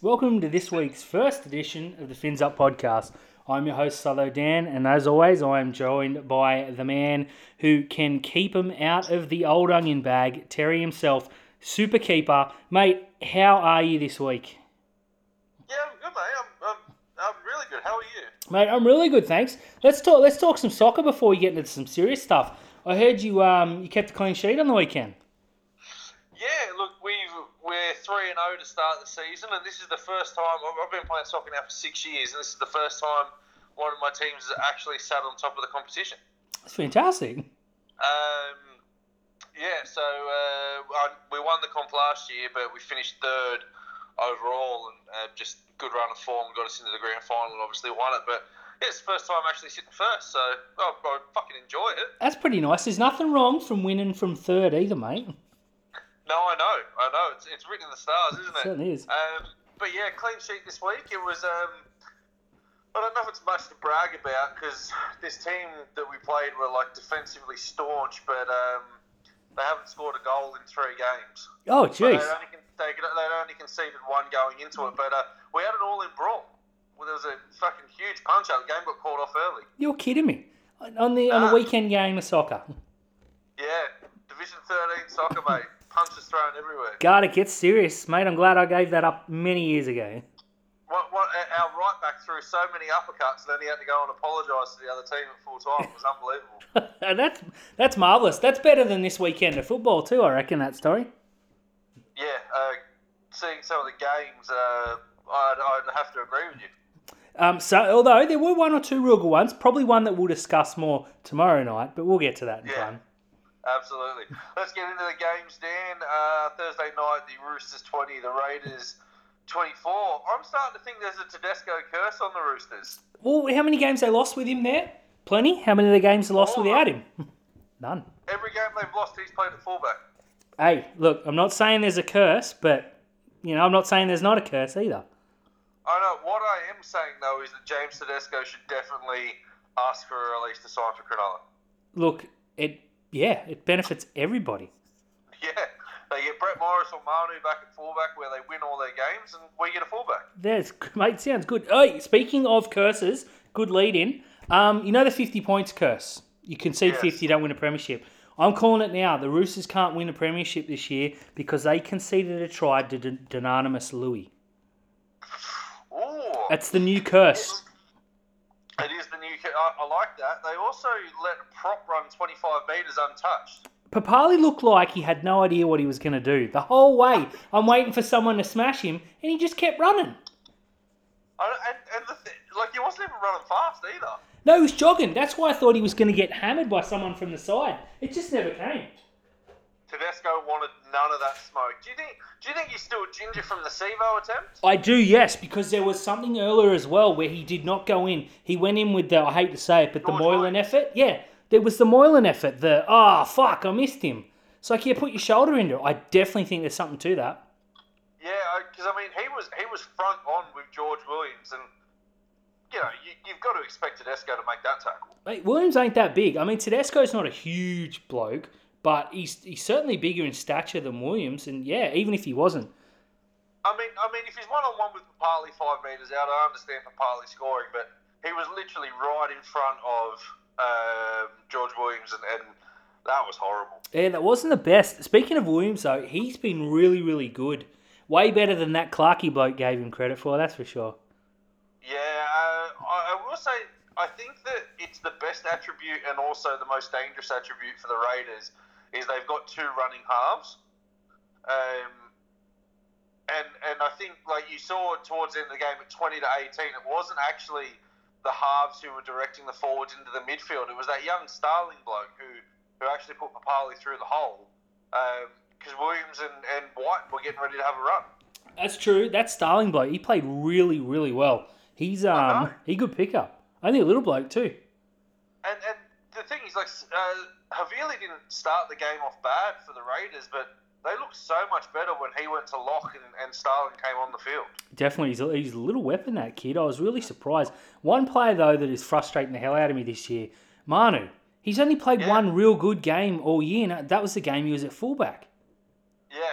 Welcome to this week's first edition of the Fins Up podcast. I'm your host, Solo Dan, and as always, I am joined by the man who can keep him out of the old onion bag, Terry himself, super keeper. Mate, how are you this week? Yeah, I'm good, mate. I'm, I'm, I'm really good. How are you? Mate, I'm really good, thanks. Let's talk. Let's talk some soccer before we get into some serious stuff. I heard you um you kept a clean sheet on the weekend. Yeah, look, we've we're three and zero to start the season, and this is the first time I've, been playing soccer now for six years, and this is the first time one of my teams has actually sat on top of the competition. That's fantastic. Um, yeah, so uh, I, we won the comp last year, but we finished third overall, and uh, just good run of form got us into the grand final, and obviously won it. But yeah, it's the first time actually sitting first, so oh, I fucking enjoy it. That's pretty nice. There's nothing wrong from winning from third either, mate. No, I know, I know. It's, it's written in the stars, isn't it? certainly is. Um, but yeah, clean sheet this week. It was. Um, I don't know if it's much to brag about because this team that we played were like defensively staunch, but um, they haven't scored a goal in three games. Oh, jeez. They only, they, could- only conceded one going into it, but uh, we had an all-in brawl. Well, there was a fucking huge punch-up. The game got called off early. You're kidding me. On the on a weekend game of soccer. Yeah, Division 13 soccer, mate. Punches thrown everywhere. God, it gets serious, mate. I'm glad I gave that up many years ago. What, what, our right back threw so many uppercuts, then he had to go and apologise to the other team at full time. It was unbelievable. And that's that's marvelous. That's better than this weekend of football too. I reckon that story. yeah, uh, seeing some of the games, uh, I'd, I'd have to agree with you. Um, so although there were one or two real good ones, probably one that we'll discuss more tomorrow night, but we'll get to that in Yeah. time. Absolutely. Let's get into the games, Dan. Uh, Thursday night, the Roosters 20, the Raiders 24. I'm starting to think there's a Tedesco curse on the Roosters. Well, how many games they lost with him there? Plenty. How many of the games they lost All without him? None. Every game they've lost, he's played at fullback. Hey, look, I'm not saying there's a curse, but you know, I'm not saying there's not a curse either. I know. What I am saying, though, is that James Tedesco should definitely ask for a release to sign for Cronulla. Look, it yeah, it benefits everybody. Yeah, they get Brett Morris or Manu back at fullback where they win all their games, and we get a fullback. That's mate, sounds good. Oh, speaking of curses, good lead in. Um, you know the 50 points curse. You concede Yes. 50, you don't win a premiership. I'm calling it now. The Roosters can't win a premiership this year because they conceded a try to D- Louis. Ooh, That's the new curse. it is the new. I, I like that. They also let prop run 25 metres untouched. Papalii looked like he had no idea what he was going to do. The whole way, I'm waiting for someone to smash him, and he just kept running. I, and and the th- like, he wasn't even running fast either. No, he was jogging. That's why I thought he was going to get hammered by someone from the side. It just never came. Tedesco wanted none of that smoke. Do you think? Do you think he's still ginger from the Sevo attempt? I do, yes, because there was something earlier as well where he did not go in. He went in with the, I hate to say it, but the George Moylan Williams. effort. Yeah, there was the Moylan effort. The, ah, fuck, I missed him. It's like, yeah, put your shoulder into it. I definitely think there's something to that. Yeah, because I mean, he was he was front on with George Williams, and you know, you, you've got to expect Tedesco to make that tackle. Mate, Williams ain't that big. I mean, Tedesco's not a huge bloke, but he's, he's certainly bigger in stature than Williams. And yeah, even if he wasn't. I mean, I mean, if he's one on one with Papali five meters out, I understand Papali scoring, but he was literally right in front of um, George Williams, and, and that was horrible. Yeah, that wasn't the best. Speaking of Williams, though, he's been really, really good. Way better than that Clarkey bloke gave him credit for, that's for sure. Yeah, uh, I, I will say, I think that it's the best attribute and also the most dangerous attribute for the Raiders is they've got two running halves. Um, and and I think like you saw towards the end of the game at twenty to eighteen, it wasn't actually the halves who were directing the forwards into the midfield. It was that young Starling bloke who who actually put Papali through the hole. Because Williams and, and White were getting ready to have a run. That's true. That Starling bloke, he played really, really well. He's um he could pick up. Only a little bloke too. And and the thing is, like, uh, Havili didn't start the game off bad for the Raiders, but they looked so much better when he went to lock and, and Starling came on the field. Definitely, he's a, he's a little weapon. That kid. I was really surprised. One player though that is frustrating the hell out of me this year, Manu. He's only played Yeah. one real good game all year, and that was the game he was at fullback. Yeah,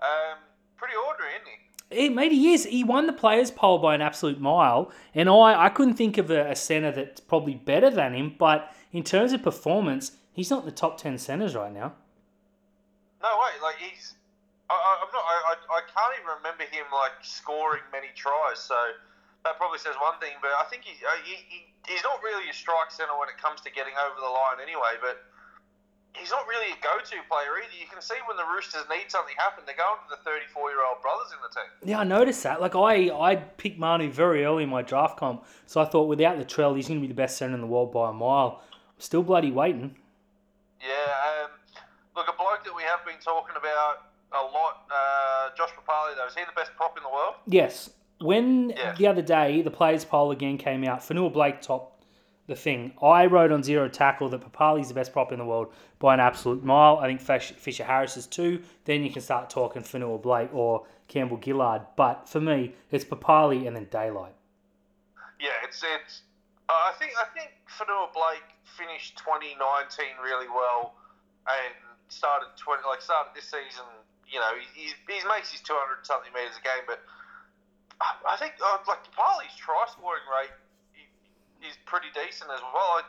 um, pretty ordinary, isn't he? He, mate, he is. He won the players' poll by an absolute mile, and I, I couldn't think of a, a centre that's probably better than him. But in terms of performance, he's not in the top ten centres right now. No way, like he's. I, I'm not. I, I, I can't even remember him like scoring many tries. So that probably says one thing. But I think he, uh, he, he he's not really a strike centre when it comes to getting over the line anyway. But he's not really a go-to player either. You can see when the Roosters need something happen, they're going to the 34-year-old brothers in the team. Yeah, I noticed that. Like I, I picked Manu very early in my draft comp, so I thought without the trail, he's going to be the best centre in the world by a mile. I'm still bloody waiting. Yeah. Um, look, a bloke that we have been talking about a lot, uh, Josh Papali, though, is he the best prop in the world? Yes. When Yeah. the other day the players poll again came out, Fonua-Blake topped the thing. I wrote on Zero Tackle that Papali's the best prop in the world by an absolute mile. I think Fisher Harris is two. Then you can start talking Fonua-Blake or Campbell Gillard. But for me, it's Papali and then Daylight. Yeah, it's it's. Uh, I think I think Fonua-Blake finished 2019 really well, and started 20 like started this season. You know, he, he, makes his 200 something meters a game, but I, I think uh, like Papali's try scoring rate is pretty decent as well. Like,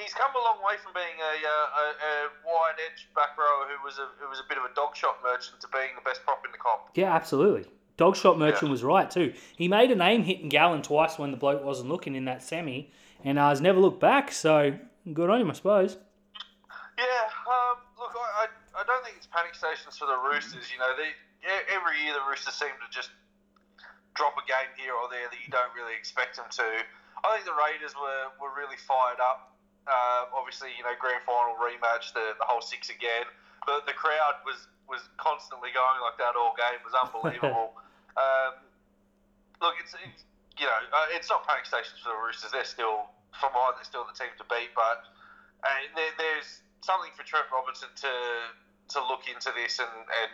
he's come a long way from being a, uh, a, a wide edge back rower who was a who was a bit of a dog shot merchant to being the best prop in the comp. Yeah, absolutely. Dog shot merchant Yeah. was right too. He made a name hitting Gallen twice when the bloke wasn't looking in that semi, and uh, has never looked back. So good on him, I suppose. Yeah, um, look, I, I, I don't think it's panic stations for the Roosters. You know, they, every year the Roosters seem to just drop a game here or there that you don't really expect them to. I think the Raiders were, were really fired up. Uh, obviously, you know, grand final rematch, the, the whole six again. But the crowd was, was constantly going like that all game. It was unbelievable. Um, look, it's, it's you know, uh, it's not panic stations for the Roosters. They're still, for mine, they're still the team to beat. But uh, there, there's something for Trent Robinson to to look into this and, and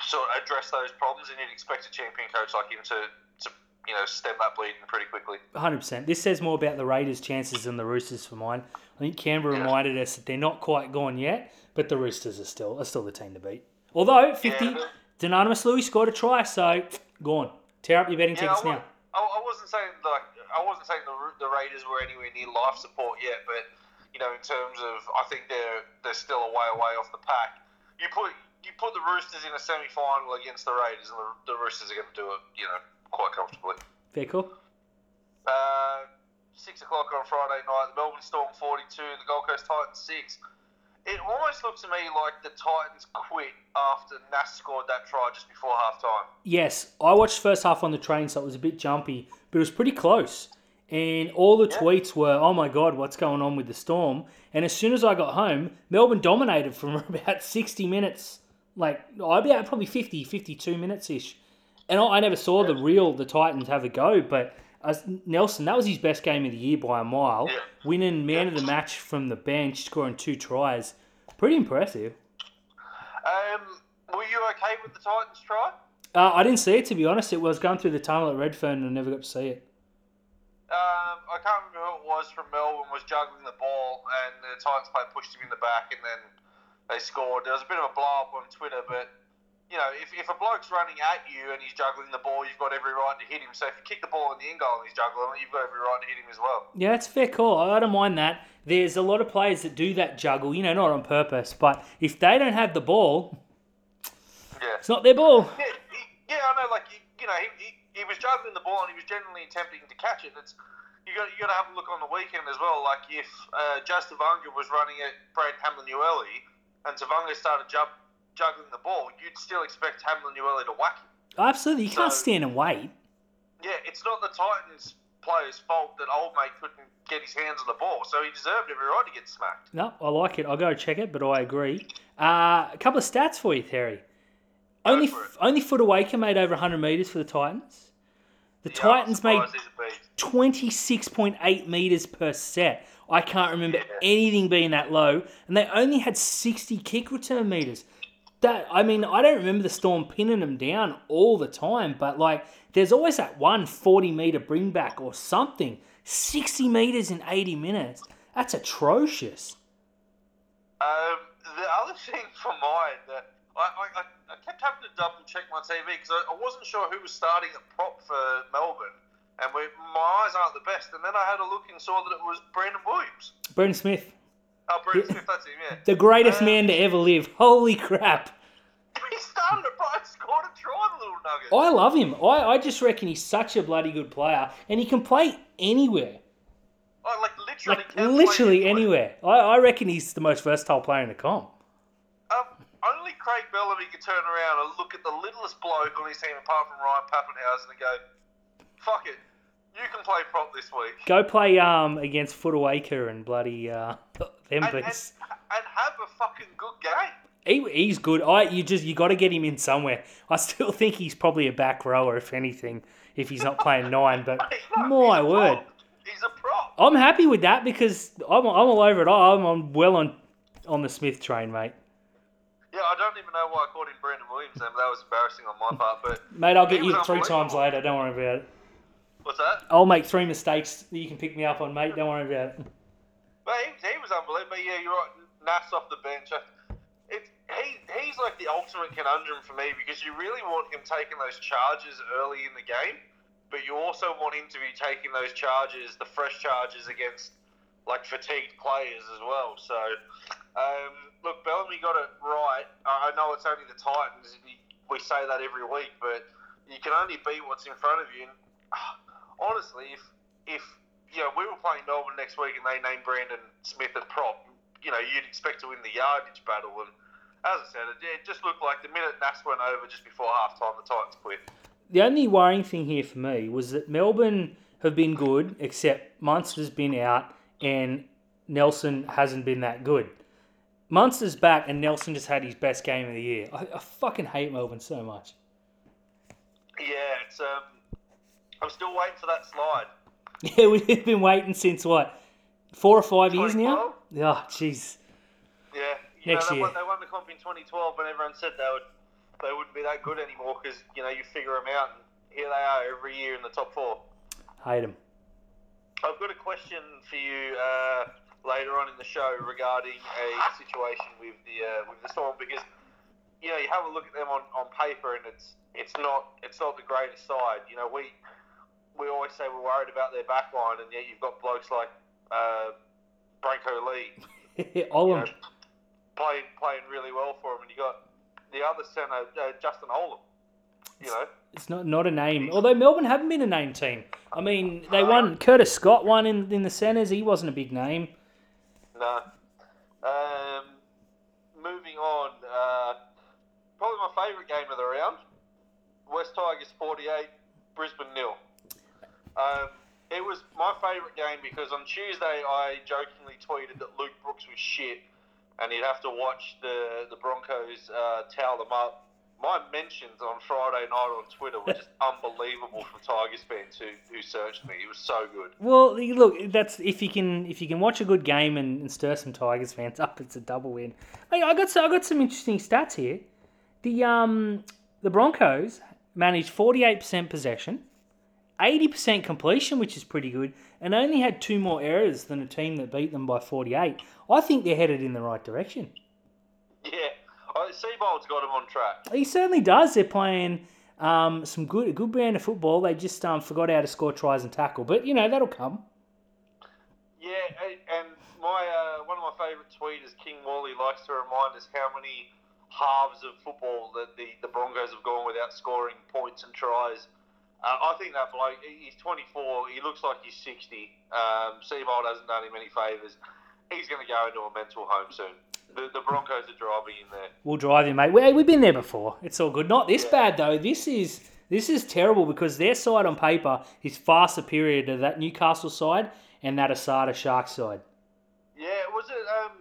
sort of address those problems. And you'd expect a champion coach like him to, to you know stem that bleeding pretty quickly. 100%. This says more about the Raiders' chances than the Roosters for mine. I think Canberra Yeah. reminded us that they're not quite gone yet, but the Roosters are still are still the team to beat. Although 50, Yeah. Louis scored a try, so gone. Tear up your betting Yeah, tickets I, now. I, wasn't saying like I wasn't saying the the Raiders were anywhere near life support yet, but you know, in terms of I think they're they're still a way away off the pack. You put you put the Roosters in a semi final against the Raiders, and the, the Roosters are going to do it, you know, quite comfortably. Fair call. Uh, six o'clock on Friday night, the Melbourne Storm forty-two, the Gold Coast Titans six. It almost looked to me like the Titans quit after Nass scored that try just before half time. Yes, I watched first half on the train, so it was a bit jumpy, but it was pretty close. And all the Yeah. tweets were, "Oh my god, what's going on with the Storm?" And as soon as I got home, Melbourne dominated from about 60 minutes, like I'd be at probably 50, 52 minutes ish. And I, I never saw the real the Titans have a go, but as Nelson, that was his best game of the year by a mile, Yeah. winning man of the match from the bench, scoring two tries. Pretty impressive. Um, were you okay with the Titans try? Uh, I didn't see it to be honest. It was going through the tunnel at Redfern and I never got to see it. Um, I can't remember who it was from Melbourne was juggling the ball, and the Titans player pushed him in the back, and then they scored. There was a bit of a blow up on Twitter, but you know, if, if a bloke's running at you and he's juggling the ball, you've got every right to hit him. So if you kick the ball in the end goal and he's juggling it, you've got every right to hit him as well. Yeah, that's fair call. I don't mind that. There's a lot of players that do that juggle, you know, not on purpose, but if they don't have the ball, Yeah. it's not their ball. Yeah, he, yeah, I know. Like you, you know, he, he, he was juggling the ball and he was genuinely attempting to catch it. It's you got you got to have a look on the weekend as well. Like if uh, Just Tavanga was running at Brad Hamlin Ueli and Tavanga started jug, juggling the ball, you'd still expect Hamlin Ueli to whack him. Absolutely. You can't stand and wait. Yeah, it's not the Titans player's fault that old mate couldn't get his hands on the ball, so he deserved every right to get smacked. No, I like it. I'll go check it, but I agree. Uh, a couple of stats for you, Terry. Go Only only Fotuaika made over 100 metres for the Titans. The Yeah, Titans made surprised he's a beast. 26.8 metres per set. I can't remember Yeah. anything being that low, and they only had 60 kick return meters. That I mean, I don't remember the Storm pinning them down all the time, but like, there's always that one 40 meter bring back or something. 60 meters in 80 minutes. That's atrocious. Um, the other thing for mine that I, I, I kept having to double check my TV because I, I wasn't sure who was starting at prop for Melbourne, and we, my eyes aren't the best. And then I had a look and saw that it was Brandon Williams. Brandon Smith, Smith, that's him, yeah. the greatest Uh, man to ever live. Holy crap. He started at Bright, scored a try, the little nugget. I love him. I, I just reckon he's such a bloody good player, and he can play anywhere. Oh, like literally, Like literally anywhere. I, I reckon he's the most versatile player in the comp. Um, only Craig Bellamy can turn around and look at the littlest bloke on his team, apart from Ryan Papenhuyzen, and go, "Fuck it, you can play prop this week." Go play um against Fotuaika and bloody uh them and, and, beats. and have a fucking good game. He, he's good. I you just you got to get him in somewhere. I still think he's probably a back rower if anything, if he's not playing nine. But He's my word, prop. He's a prop. I'm happy with that because I'm, I'm all over it. I'm, I'm well on on the Smith train, mate. Yeah, I don't even know why I called him Brandon Williams then, that was embarrassing on my part. But Mate, I'll get you three times later. Don't worry about it. what's that? I'll make three mistakes that you can pick me up on, mate. Don't worry about it. But he, he was unbelievable. But yeah, you're right. Nass off the bench. It, he, he's like the ultimate conundrum for me because you really want him taking those charges early in the game, but you also want him to be taking those charges, the fresh charges against like fatigued players as well. So, um, look, Bellamy got it right. I know it's only the Titans. We say that every week, but you can only beat what's in front of you. And ah, honestly, if if you know we were playing Melbourne next week and they named Brandon Smith at prop, you know you'd expect to win the yardage battle. And as I said, it, it just looked like the minute Nass went over just before half time, the Titans quit. The only worrying thing here for me was that Melbourne have been good, except Munster's been out and Nelson hasn't been that good. Munster's back and Nelson just had his best game of the year. I, I fucking hate Melbourne so much. Yeah, it's um, I'm still waiting for that slide. Yeah, we've been waiting since what, four or five years now? 2012? Oh, jeez. Yeah, you Next know, they, year. Won, they won the comp in 2012, and everyone said they would they wouldn't be that good anymore because you know you figure them out, and here they are every year in the top four. Hate them. I've got a question for you uh, later on in the show regarding a situation with the uh, with the Storm because you know you have a look at them on, on paper and it's it's not it's not the greatest side. You know we we always say we're worried about their back line and yet you've got blokes like uh, Brenko Lee you know, Olam. playing playing really well for him and you got the other centre uh, Justin Olam. You know. It's not not a name. Although Melbourne haven't been a name team. I mean, they won. Curtis Scott won in, in the centres. He wasn't a big name. No. Um, moving on, uh, probably my favourite game of the round. West Tigers 48, Brisbane nil. Um, it was my favourite game because on Tuesday I jokingly tweeted that Luke Brooks was shit and he'd have to watch the, the Broncos uh, towel them up. My mentions on Friday night on Twitter were just unbelievable from Tigers fans who, who searched me. It was so good. Well, look, that's if you can if you can watch a good game and, and stir some Tigers fans up, it's a double win. Hey, I got so- I got some interesting stats here. The um the Broncos managed forty eight percent possession, eighty percent completion, which is pretty good, and only had two more errors than a team that beat them by forty eight. I think they're headed in the right direction. Yeah. Uh, Seibold's got him on track. He certainly does. They're playing um, some good a good brand of football. They just um, forgot how to score tries and tackle, but you know that'll come. Yeah, and my uh, one of my favourite tweeters, King Wally, likes to remind us how many halves of football that the, the Broncos have gone without scoring points and tries. Uh, I think that bloke, he's 24, he looks like he's 60. Um, Seibold hasn't done him any favours. He's going to go into a mental home soon. The, the Broncos are driving in there. We'll drive you, mate. We, we've been there before. It's all good. Not this Yeah. bad though. This is this is terrible because their side on paper is far superior to that Newcastle side and that Asada Sharks side. Yeah, was it? Um,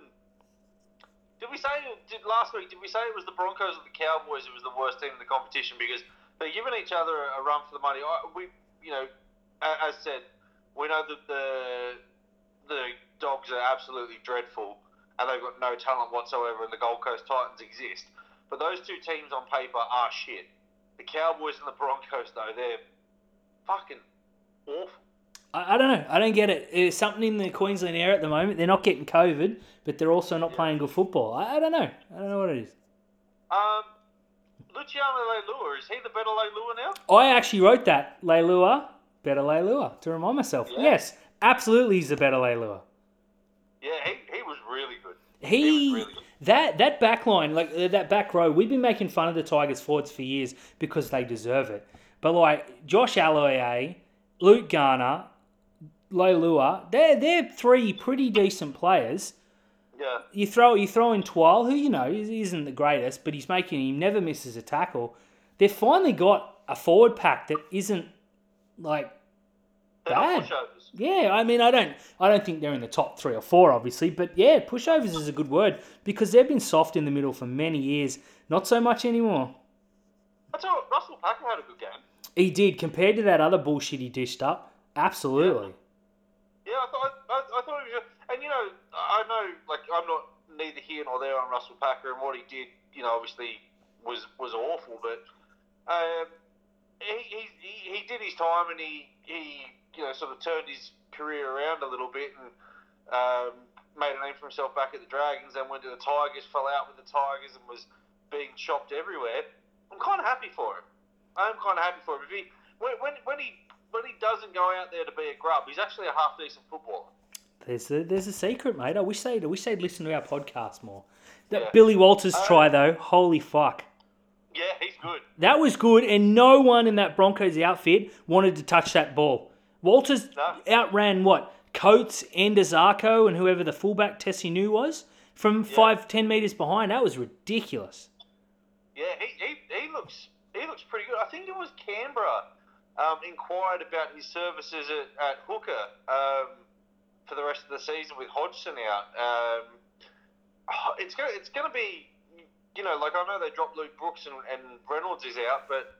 did we say did last week? Did we say it was the Broncos or the Cowboys It was the worst team in the competition because they're giving each other a, run for the money? We, you know, as said, we know that the the Dogs are absolutely dreadful and they've got no talent whatsoever, and the Gold Coast Titans exist. But those two teams on paper are shit. The Cowboys and the Broncos, though, they're fucking awful. I, I don't know. I don't get it. There's something in the Queensland air at the moment. They're not getting COVID, but they're also not playing good football. I, I don't know. I don't know what it is. Um, Luciano Leilua, is he the better Leilua now? I actually wrote that. Leilua, better Leilua, to remind myself. Yeah. Yes, absolutely he's the better Leilua. Yeah, he, he was really good. He, was really good. that that back line, like uh, that back row, we've been making fun of the Tigers forwards for years because they deserve it. But like Josh Aloiai, Luke Garner, Leilua, they're they're three pretty decent players. Yeah. You throw you throw in Twal, who you know isn't the greatest, but he's making he never misses a tackle. They've finally got a forward pack that isn't like They're Bad. yeah. I mean I don't I don't think they're in the top three or four obviously, but yeah, pushovers is a good word because they've been soft in the middle for many years. Not so much anymore. That's all, Russell Packer had a good game. He did compared to that other bullshit he dished up. Absolutely. Yeah, I thought I, I thought it was, and you know, I know like I'm not nor there on Russell Packer and what he did. You know, obviously was was awful, but um, he he he did his time and he he you know sort of turned his career around a little bit and um, made a name for himself back at the Dragons. Then went to the Tigers, fell out with the Tigers, and was being chopped everywhere. I'm kind of happy for him. I'm kind of happy for him. If he when, when when he when he doesn't go out there to be a grub, he's actually a half decent footballer. There's a, there's a secret, mate. I wish they'd I wish they'd listen to our podcast more. That Yeah. Billy Walters Uh, try though, holy fuck. Yeah, he's good. That was good, and no one in that Broncos outfit wanted to touch that ball. Walters No. outran what? Coates, and Endazarko, and whoever the fullback Tesi Niu was from five, ten metres behind. That was ridiculous. Yeah, he, he, he looks he looks pretty good. I think it was Canberra um, inquired about his services at, at hooker um, for the rest of the season with Hodgson out. Um, it's gonna it's gonna be you know like I know they dropped Luke Brooks and, and Reynolds is out, but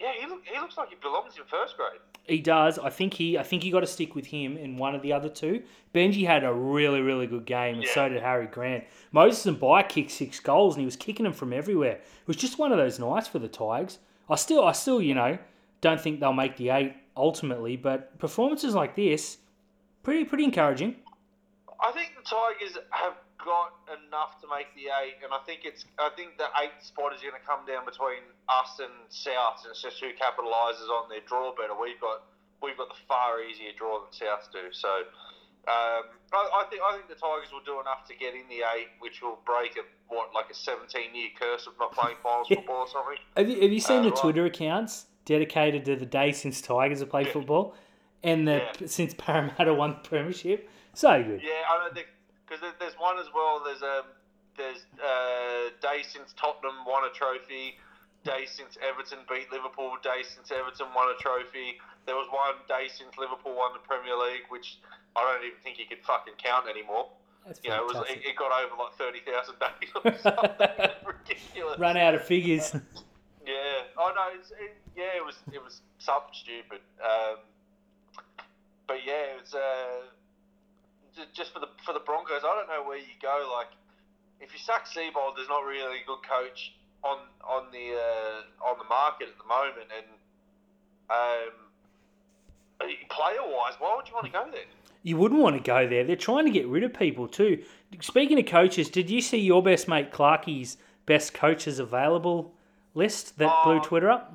yeah, he look, he looks like he belongs in first grade. He does. I think he. I think you got to stick with him in one of the other two. Benji had a really, really good game, and Yeah. so did Harry Grant. Moses Mbye kicked six goals, and he was kicking them from everywhere. It was just one of those nights for the Tigers. I still, I still, you know, don't think they'll make the eight ultimately, but performances like this, pretty, pretty encouraging. I think the Tigers have got enough to make the eight, and I think it's I think the eight spot is going to come down between us and South, and it's just who capitalises on their draw better. We've got we've got the far easier draw than South do, so. Um, I, I think I think the Tigers will do enough to get in the eight, which will break a what like a 17 year curse of not playing finals football or something. Have you, have you seen Uh, the right. Twitter accounts dedicated to the day since Tigers have played Yeah. football, and the Yeah. since Parramatta won the premiership? So good. Yeah, I don't think because there, there's one as well. There's a there's uh, day since Tottenham won a trophy, day since Everton beat Liverpool, day since Everton won a trophy. There was one day since Liverpool won the Premier League, which I don't even think you could fucking count anymore. That's You know, it was it, it got over like thirty thousand days or something. Ridiculous. Run out of figures. Yeah. Oh no. It's, it, yeah, it was it was something stupid. Um, but yeah, it was uh, just for the for the Broncos. I don't know where you go. Like, if you sack Seibold, there's not really a good coach on on the uh, on the market at the moment, and um, player wise, why would you want to go there? You wouldn't want to go there. They're trying to get rid of people too. Speaking of coaches, did you see your best mate Clarkie's best coaches available list that blew Oh. Twitter up?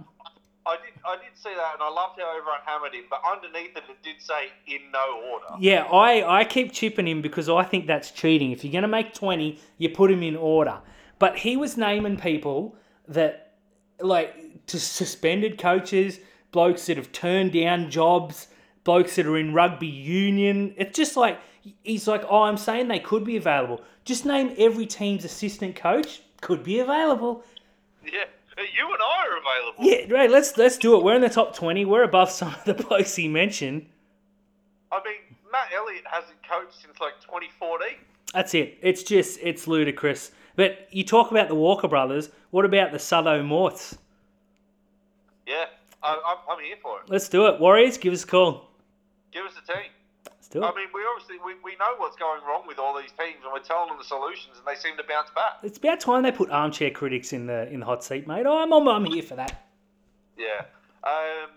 I did see that, and I loved how everyone hammered him. But underneath it, it did say in no order. Yeah, I, I keep chipping him because I think that's cheating. If you're going to make 20, you put him in order. But he was naming people that, like, to suspended coaches, blokes that have turned down jobs, blokes that are in rugby union. It's just like, he's like, oh, I'm saying they could be available. Just name every team's assistant coach, could be available. Yeah, you and I are available. Yeah, right, let's, let's do it. We're in the top 20. We're above some of the blokes he mentioned. I mean, Matt Elliott hasn't coached since like 2014. That's it. It's just it's ludicrous. But you talk about the Walker brothers. What about the Sutho Morts? Yeah, I, I'm, I'm here for it. Let's do it. Warriors, give us a call. Give us a team. Do I mean, we obviously we, we know what's going wrong with all these teams, and we're telling them the solutions, and they seem to bounce back. It's about time they put armchair critics in the in the hot seat, mate. I'm I'm, I'm here for that. Yeah. Um,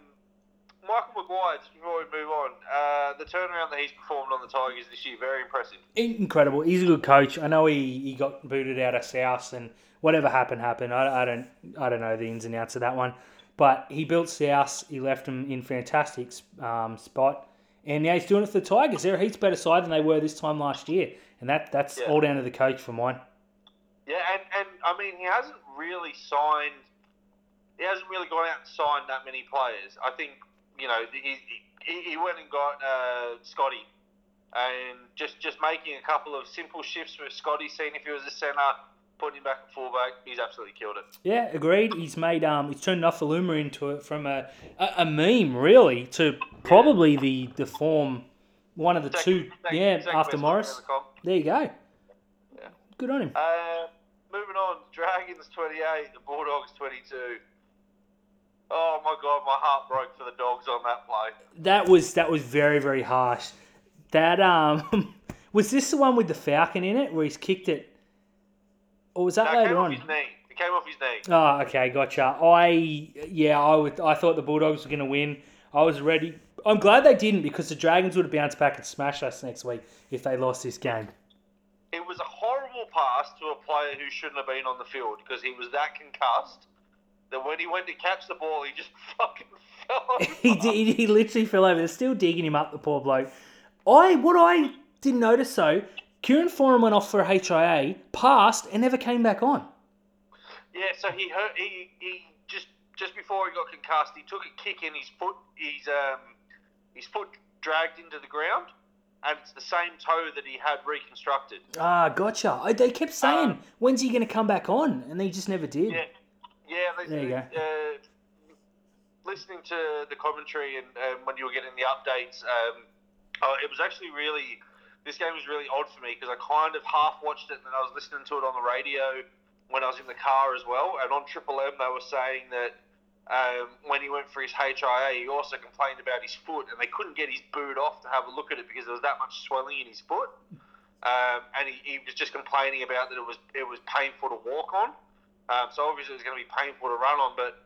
Michael Maguire, just before we move on, uh, the turnaround that he's performed on the Tigers this year, very impressive. Incredible. He's a good coach. I know he, he got booted out of South and whatever happened happened. I, I don't I don't know the ins and outs of that one, but he built South. He left them in fantastic um, spot, and now he's doing it for the Tigers. They're a heaps better side than they were this time last year, and that that's Yeah. all down to the coach for mine. Yeah, and, and I mean, he hasn't really signed. He hasn't really gone out and signed that many players. I think you know he he, he went and got uh, Scotty, and just just making a couple of simple shifts with Scotty, seeing if he was a centre, putting him back at fullback. He's absolutely killed it. Yeah, agreed. He's made um he's turned Nofoaluma into it from a, a, a meme really to probably the the form one of the two Second- yeah second after Morris. the. There you go. Yeah. Good on him. Uh, moving on, Dragons 28, the Bulldogs 22. Oh my god, my heart broke for the dogs on that play. That was that was very very harsh. That um was this the one with the Falcon in it where he's kicked it, or was that No, later on? off his knee. It came off his knee. Oh, okay, gotcha. I yeah, I would. I thought the Bulldogs were going to win. I was ready. I'm glad they didn't because the Dragons would have bounced back and smashed us next week if they lost this game. It was a horrible pass to a player who shouldn't have been on the field because he was that concussed that when he went to catch the ball, he just fucking fell over. he, did, he literally fell over. They're still digging him up, the poor bloke. I what I didn't notice though, Kieran Foran went off for HIA, passed, and never came back on. Yeah, so he hurt. He, he just just before he got concussed, he took a kick in his foot. His um his foot dragged into the ground, and it's the same toe that he had reconstructed. Ah, gotcha. I, they kept saying, Um, "When's he going to come back on?" And he just never did. Yeah, yeah. They, There you go. Uh, listening to the commentary and um, when you were getting the updates, um, uh, it was actually really. This game was really odd for me because I kind of half watched it and then I was listening to it on the radio when I was in the car as well. And on Triple M, they were saying that um, when he went for his HIA, he also complained about his foot and they couldn't get his boot off to have a look at it because there was that much swelling in his foot. Um, and he, he was just complaining about that it was it was painful to walk on. Um, so obviously it was going to be painful to run on, but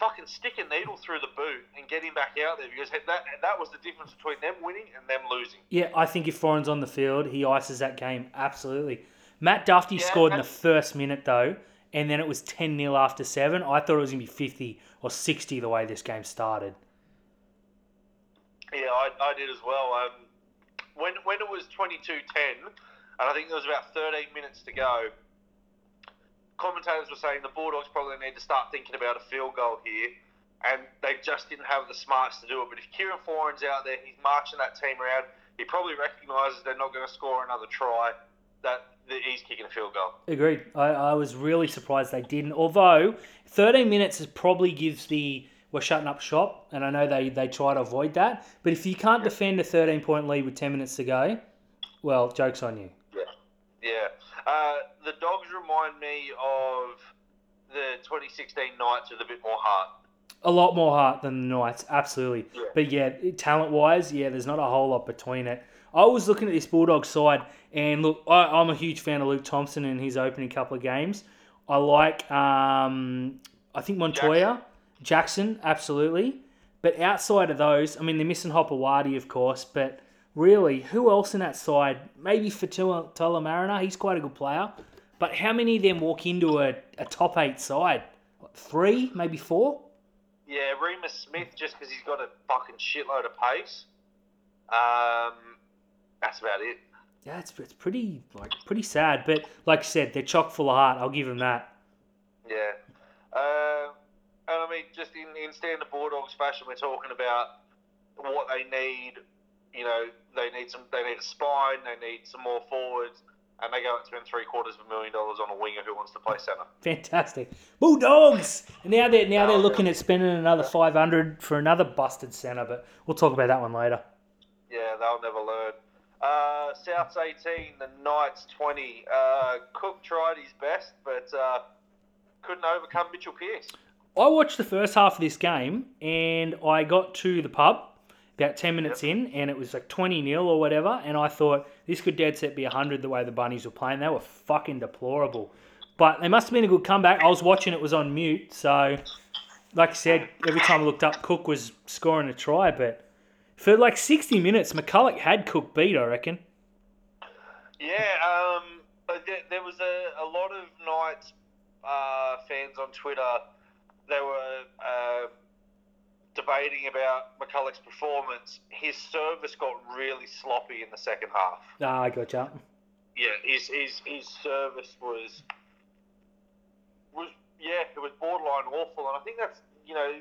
fucking stick a needle through the boot and get him back out there because that that was the difference between them winning and them losing. Yeah, I think if Foran's on the field, he ices that game absolutely. Matt Dufty Yeah, scored in the first minute though, and then it was 10 0 after seven. I thought it was going to be 50 or 60 the way this game started. Yeah, I, I did as well. Um, when when it was 22-10, and I think there was about 13 minutes to go, commentators were saying the Bulldogs probably need to start thinking about a field goal here, and they just didn't have the smarts to do it. But if Kieran Foran's out there, he's marching that team around. He probably recognises they're not going to score another try. That, he's kicking a field goal. Agreed. I, I was really surprised they didn't. Although 13 minutes is probably gives the we're shutting up shop, and I know they, they try to avoid that. But if you can't defend a 13 point lead with 10 minutes to go, well, joke's on you. Yeah. Yeah. Uh, the dogs remind me of the 2016 Knights with a bit more heart. A lot more heart than the Knights, absolutely. Yeah. But yeah, talent wise, yeah, there's not a whole lot between it. I was looking at this Bulldog side, and look, I, I'm a huge fan of Luke Thompson and his opening couple of games. I like, um, I think Montoya, Jackson, absolutely. But outside of those, I mean, they're missing Hopewadi, of course, but really, who else in that side? Maybe Faitala-Mariner, he's quite a good player. But how many of them walk into a, a top eight side? What, three, maybe four? Yeah, Reimis Smith, just because he's got a fucking shitload of pace. Um, that's about it. Yeah, it's, it's pretty like pretty sad, but like I said, they're chock full of heart. I'll give them that. Yeah. Um, and I mean, just in, in standard Bulldogs fashion, we're talking about what they need. You know, they need some. They need a spine. They need some more forwards, and they go and spend three quarters of a million dollars on a winger who wants to play centre. Fantastic, Bulldogs. And now they're now they're Oh, looking at spending another five hundred for another busted center, but we'll talk about that one later. Yeah, they'll never learn. Uh, South's 18, the Knights 20. Uh, Cook tried his best, but uh, couldn't overcome Mitchell Pearce. I watched the first half of this game, and I got to the pub about ten minutes in, and it was like twenty 0 or whatever, and I thought this could dead set be hundred the way the bunnies were playing. They were fucking deplorable. But they must have been a good comeback. I was watching it was on mute, so like I said, every time I looked up, Cook was scoring a try, but for like 60 minutes, McCullough had Cook beat, I reckon. Yeah, um, but there, there was a, a lot of Knights uh, fans on Twitter. They were uh, debating about McCullough's performance. His service got really sloppy in the second half. Ah, I gotcha. Yeah, his his, his service was was yeah, it was borderline awful, and I think that's you know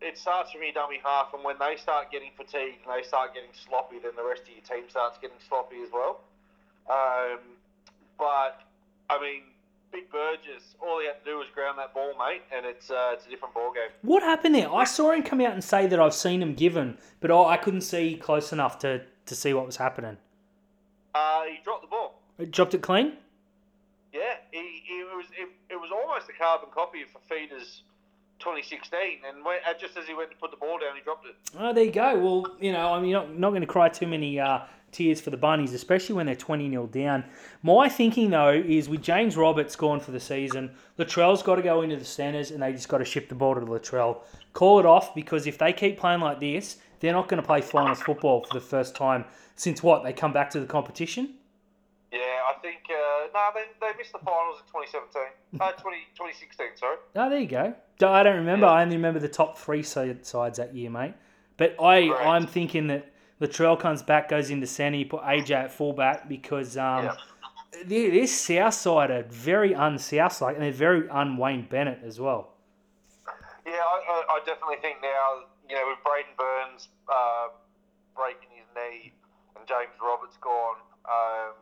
it starts from your dummy half, and when they start getting fatigued and they start getting sloppy, then the rest of your team starts getting sloppy as well. Um, but I mean, Big Burgess, all he had to do was ground that ball, mate, and it's uh, it's a different ball game. What happened there? I saw him come out and say that I've seen him given, but I I couldn't see close enough to, to see what was happening. Uh, he dropped the ball. He dropped it clean? Yeah, he, he was it, it was almost a carbon copy of Fifita's 2016, and when, uh, just as he went to put the ball down, he dropped it. Oh, there you go. Well, you know, I'm not, not going to cry too many uh, tears for the Bunnies, especially when they're 20 0 down. My thinking, though, is with James Roberts gone for the season, Latrell's got to go into the centres and they just got to ship the ball to Latrell. Call it off because if they keep playing like this, they're not going to play finals football for the first time since what? They come back to the competition? Yeah, I think uh, no, they, they missed the finals in 2017, uh, 20, 2016, sorry. Oh, there you go. I don't remember. Yeah. I only remember the top three sides that year, mate. But I, Correct. I'm thinking that Latrell comes back, goes into centre, you put AJ at fullback because um, Yeah. South side are very un-South side and they're very un-Wayne Bennett as well. Yeah, I, I, definitely think now, you know, with Braidon Burns uh, breaking his knee and James Roberts gone, um,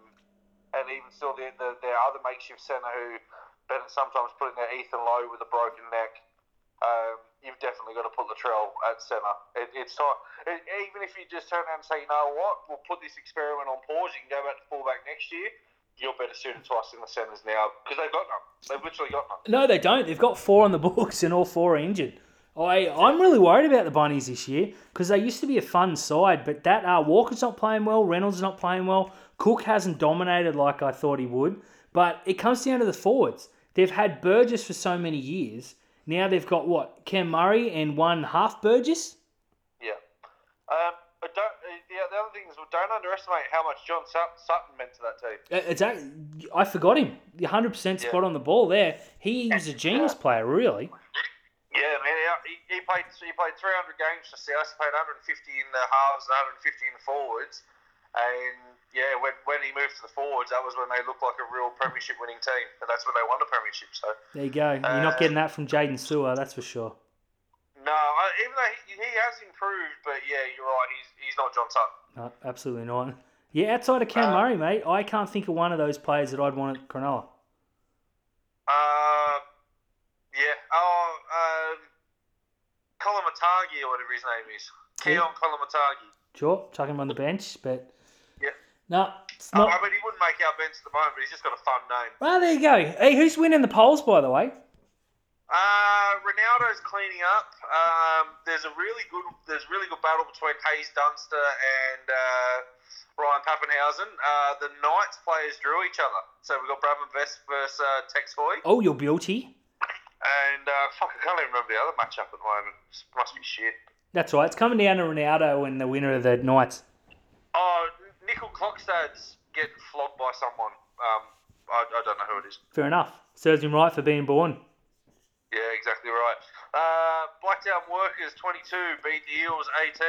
and even still the, the, their other makeshift centre who Bennett sometimes put in there, Ethan Lowe with a broken neck, um, you've definitely got to put Latrell at centre. It, it's time, it, even if you just turn around and say, you know what, we'll put this experiment on pause, you can go back to fullback next year, you're better suited to us in the centres now because they've got none. They've literally got none. No, they don't. They've got four on the books and all four are injured. I, I'm really worried about the Bunnies this year because they used to be a fun side, but that uh, Walker's not playing well, Reynolds not playing well, Cook hasn't dominated like I thought he would. But it comes down to the forwards. They've had Burgess for so many years. Now they've got what Cam Murray and one half Burgess. Yeah. Um, but don't, uh, the, the other thing is, well, don't underestimate how much John Sutton meant to that team. Uh, It's act- I forgot him. The 100 percent spot Yeah. on the ball there. He was a genius player, really. Yeah, man. He, he played he played 300 games for South. He played 150 in the halves and 150 in the forwards. And yeah, when, when he moved to the forwards, that was when they looked like a real premiership winning team. And that's when they won the premiership. So There you go. You're not Uh, getting that from Jaden Sewer, that's for sure. no, I, even though he, he has improved, but yeah, you're right. He's he's not John Sutton. No, absolutely not. Yeah, outside of Cam Uh, Murray, mate, I can't think of one of those players that I'd want at Cronulla. Uh, yeah. Oh, um, or whatever his name is. Yeah. Keaon Koloamatangi. Sure, chuck him on the bench, but Yeah. No, it's Oh, not. I mean, he wouldn't make our bench at the moment, but he's just got a fun name. Well, there you go. Hey, who's winning the polls, by the way? Uh, Ronaldo's cleaning up. Um, there's a really good, there's a really good battle between Hayes Dunster and uh, Ryan Papenhuyzen. Uh, the Knights players drew each other, so we've got Bradman Best versus uh, Tex Hoy, Oh, your beauty. and uh, fuck, I can't even remember the other matchup at the moment. It must be shit. That's right. It's coming down to Ronaldo and the winner of the Knights. Oh, Nickel Clockstad's getting flogged by someone. Um, I, I don't know who it is. Fair enough. Serves him right for being born. Yeah, exactly right. Uh, Blacktown Workers 22 beat the Eels 18.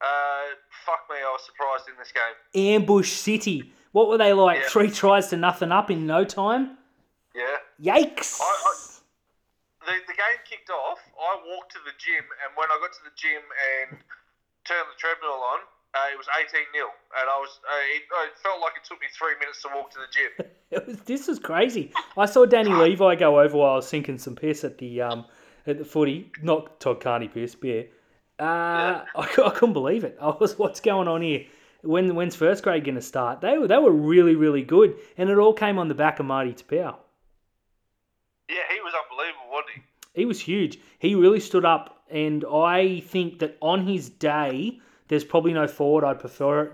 Uh, fuck me, I was surprised in this game. Ambush City. What were they like? Yeah. Three tries to nothing up in no time? Yeah. Yikes! I- I- The, the game kicked off. I walked to the gym, and when I got to the gym and turned the treadmill on, uh, it was 18 0. And I was, uh, it, it felt like it took me three minutes to walk to the gym. It was, this was crazy. I saw Danny Levi go over while I was sinking some piss at the um at the footy. Not Todd Carney piss, beer. Uh, I, I couldn't believe it. I was, what's going on here? When when's first grade going to start? They were they were really really good, and it all came on the back of Marty Taupau. Yeah, he was unbelievable, wasn't he? He was huge. He really stood up, and I think that on his day, there's probably no forward I'd prefer it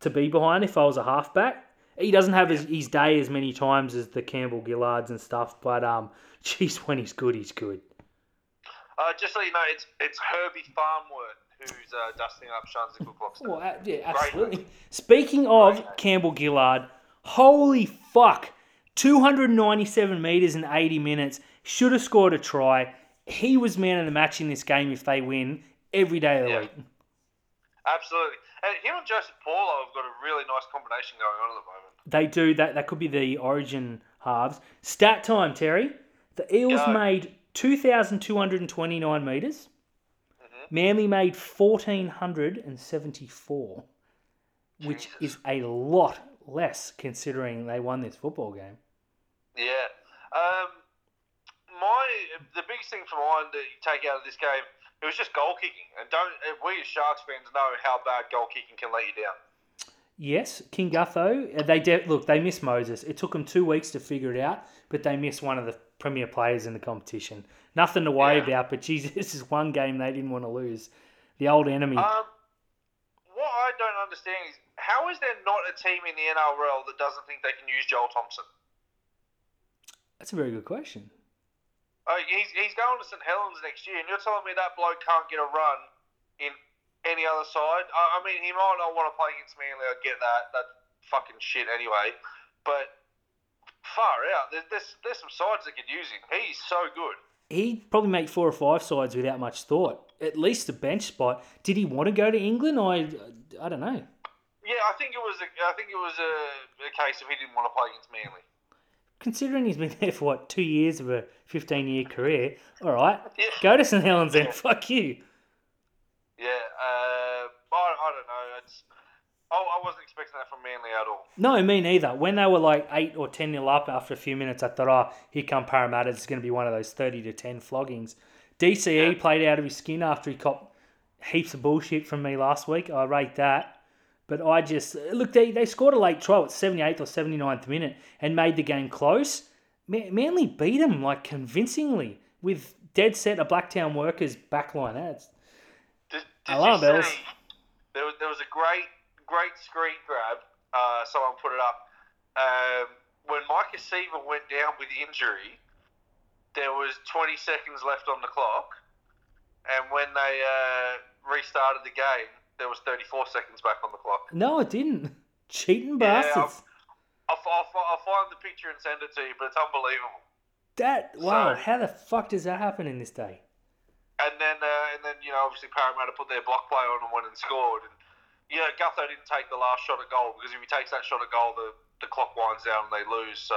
to be behind if I was a halfback. He doesn't have his, his day as many times as the Campbell Gillards and stuff, but um, geez, when he's good, he's good. Uh, just so you know, it's it's Herbie Farnworth who's uh, dusting up Shuns and Cooklock's. Well, uh, yeah, absolutely. Speaking of Campbell Gillard, holy fuck. 297 metres in 80 minutes. Should have scored a try. He was man of the match in this game if they win every day of the Yeah. week. Absolutely. And him and Joseph Paulo have got a really nice combination going on at the moment. They do that. That could be the origin halves. Stat time, Terry. The Eels Go. made 2,229 metres. Mm-hmm. Manly made 1,474, which Jesus. is a lot less considering they won this football game. Yeah. Um, my the biggest thing for mine that you take out of this game it was just goal kicking, and don't uh, we as Sharks fans know how bad goal kicking can let you down. Yes, King Gutho. uh, They de- look. They missed Moses. It took them two weeks to figure it out, but they missed one of the premier players in the competition. Nothing to worry Yeah. about. But Jesus, this is one game they didn't want to lose. The old enemy. Um, what I don't understand is how is there not a team in the NRL that doesn't think they can use Joel Thompson? That's a very good question. Oh, he's, he's going to St Helens next year, and you're telling me that bloke can't get a run in any other side? I, I mean, he might not want to play against Manly. I get that. That's fucking shit anyway. But far out, there's, there's, there's some sides that could use him. He's so good. He'd probably make four or five sides without much thought. At least a bench spot. Did he want to go to England? I, I don't know. Yeah, I think it was a, I think it was a, a case of he didn't want to play against Manly. Considering he's been there for what two years of a fifteen-year career, all right, Yeah. go to St Helens then. Fuck you. Yeah, uh, I, I don't know. It's I, I wasn't expecting that from Manly at all. No, me neither. When they were like eight or ten nil up after a few minutes, I thought, oh, here come Parramatta. It's going to be one of those thirty to ten floggings. DCE Yeah. played out of his skin after he copped heaps of bullshit from me last week. I rate that. But I just look. They, they scored a late try at seventy eighth or 79th minute and made the game close. Ma- Manly beat them like convincingly with dead set a Blacktown workers backline. That's Did, did Alarm bells. see? There was there was a great great screen grab. Uh, someone put it up um, when Micah Seaver went down with injury. There was 20 seconds left on the clock, and when they uh, restarted the game, there was 34 seconds back on the clock. no, it didn't. Cheating Yeah, bastards. I'll, I'll, I'll find the picture and send it to you, but it's unbelievable. that wow. So- how the fuck does that happen in this day? And then, uh, and then you know, obviously Parramatta put their block play on and went and scored. And you know, Gutho didn't take the last shot at goal because if he takes that shot at goal, the, the clock winds down and they lose. So,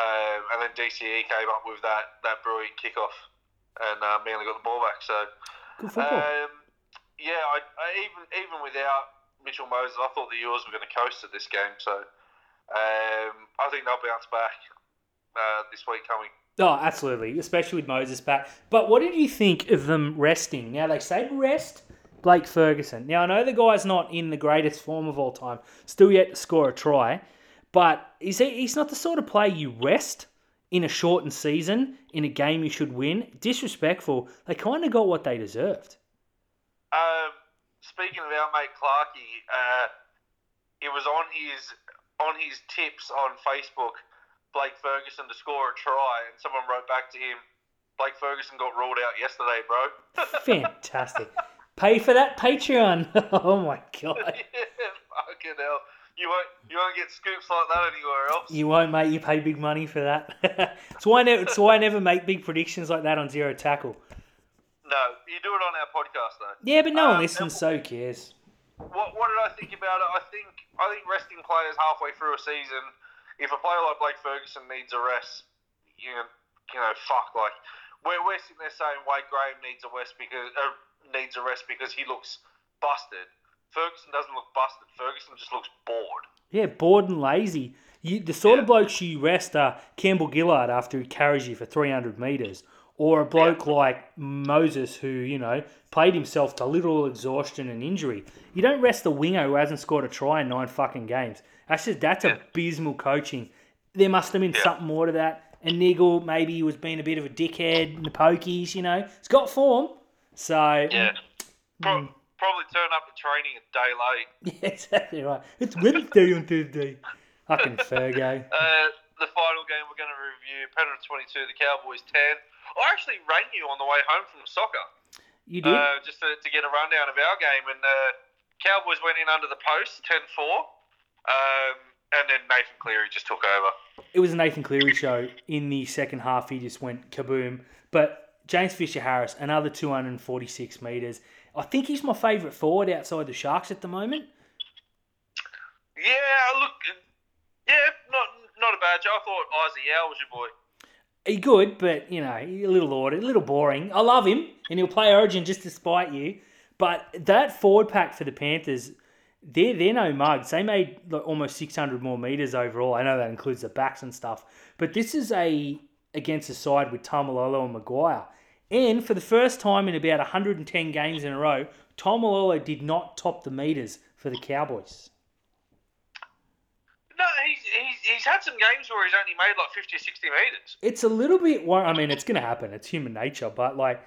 um, and then DCE came up with that that brilliant kickoff, and uh, Manly got the ball back. So, Good football. um, yeah, I, I even even without Mitchell Moses, I thought the Eels were going to coast at this game. So, um, I think they'll bounce back uh, this week coming. Oh, absolutely, especially with Moses back. But what did you think of them resting? Now they say rest Blake Ferguson. Now I know the guy's not in the greatest form of all time, still yet to score a try, but is he, he's not the sort of player you rest in a shortened season in a game you should win. Disrespectful. They kind of got what they deserved. Speaking of our mate Clarkey, uh, it was on his on his tips on Facebook, Blake Ferguson to score a try, and someone wrote back to him, Blake Ferguson got ruled out yesterday, bro. Fantastic. Pay for that Patreon. oh my god. yeah, fucking hell. You won't you won't get scoops like that anywhere else. You won't, mate. You pay big money for that. it's why I never, it's why I never make big predictions like that on Zero Tackle. No, you do it on our podcast though. Yeah, but no one Um, listens, so who cares? What, what did I think about it? I think I think resting players halfway through a season, if a player like Blake Ferguson needs a rest, you know, you know, fuck, like we're, we're sitting there saying Wade Graham needs a rest because uh, needs a rest because he looks busted. Ferguson doesn't look busted. Ferguson just looks bored. Yeah, bored and lazy. You, the sort of Yeah. blokes you rest are Campbell Gillard after he carries you for 300 metres, or a bloke like Moses who, you know, played himself to literal exhaustion and injury. You don't rest a winger who hasn't scored a try in nine fucking games. That's just, that's Yeah. abysmal coaching. There must have been Yeah. something more to that. And Nigel, maybe he was being a bit of a dickhead in the pokies, you know. He's got form. So, yeah, Pro- probably turn up to training a day late. Yeah, exactly right. It's Wednesday on Thursday. Fucking Fergo. Uh, the final game we're going to review. Penrith 22, the Cowboys 10. I actually rang you on the way home from soccer. You did? Uh, just to, to get a rundown of our game. And uh, Cowboys went in under the post, 10 4. Um, and then Nathan Cleary just took over. it was a Nathan Cleary show. In the second half, he just went kaboom. But James Fisher Harris, another 246 metres. I think he's my favourite forward outside the Sharks at the moment. Yeah, look, yeah, not not a bad job. I thought Isaah Yeo was your boy. He good, but you know, a little ordered, a little boring. I love him, and he'll play Origin just to spite you. But that forward pack for the Panthers, they're they're no mugs. They made like almost six hundred more meters overall. I know that includes the backs and stuff, but this is a against a side with Taumalolo and McGuire. And for the first time in about 110 games in a row, Taumalolo did not top the meters for the Cowboys. He's, he's, had some games where he's only made like 50 or 60 metres. It's a little bit. wor- I mean, it's going to happen. It's human nature. But like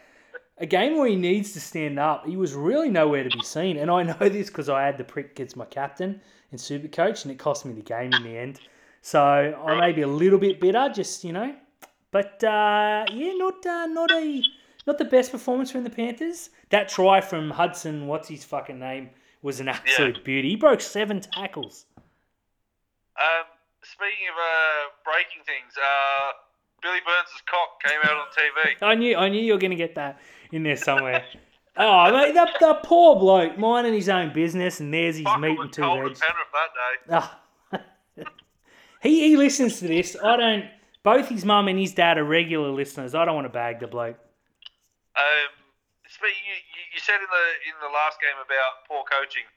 a game where he needs to stand up, he was really nowhere to be seen. And I know this because I had the prick as my captain in Supercoach, and it cost me the game in the end. So I may be a little bit bitter, just you know. But uh, yeah, not uh, not a not the best performance from the Panthers. That try from Hudson, what's his fucking name, was an absolute beauty. He broke seven tackles. Um, speaking of uh, breaking things, uh, Billy Burns' cock came out on TV. I knew I knew you were going to get that in there somewhere. oh, mate, that, that poor bloke minding his own business, and there's his Fuck, meat and two veg. that day. Ah. he he listens to this. I don't. Both his mum and his dad are regular listeners. I don't want to bag the bloke. Um, speaking, you you said in the in the last game about poor coaching.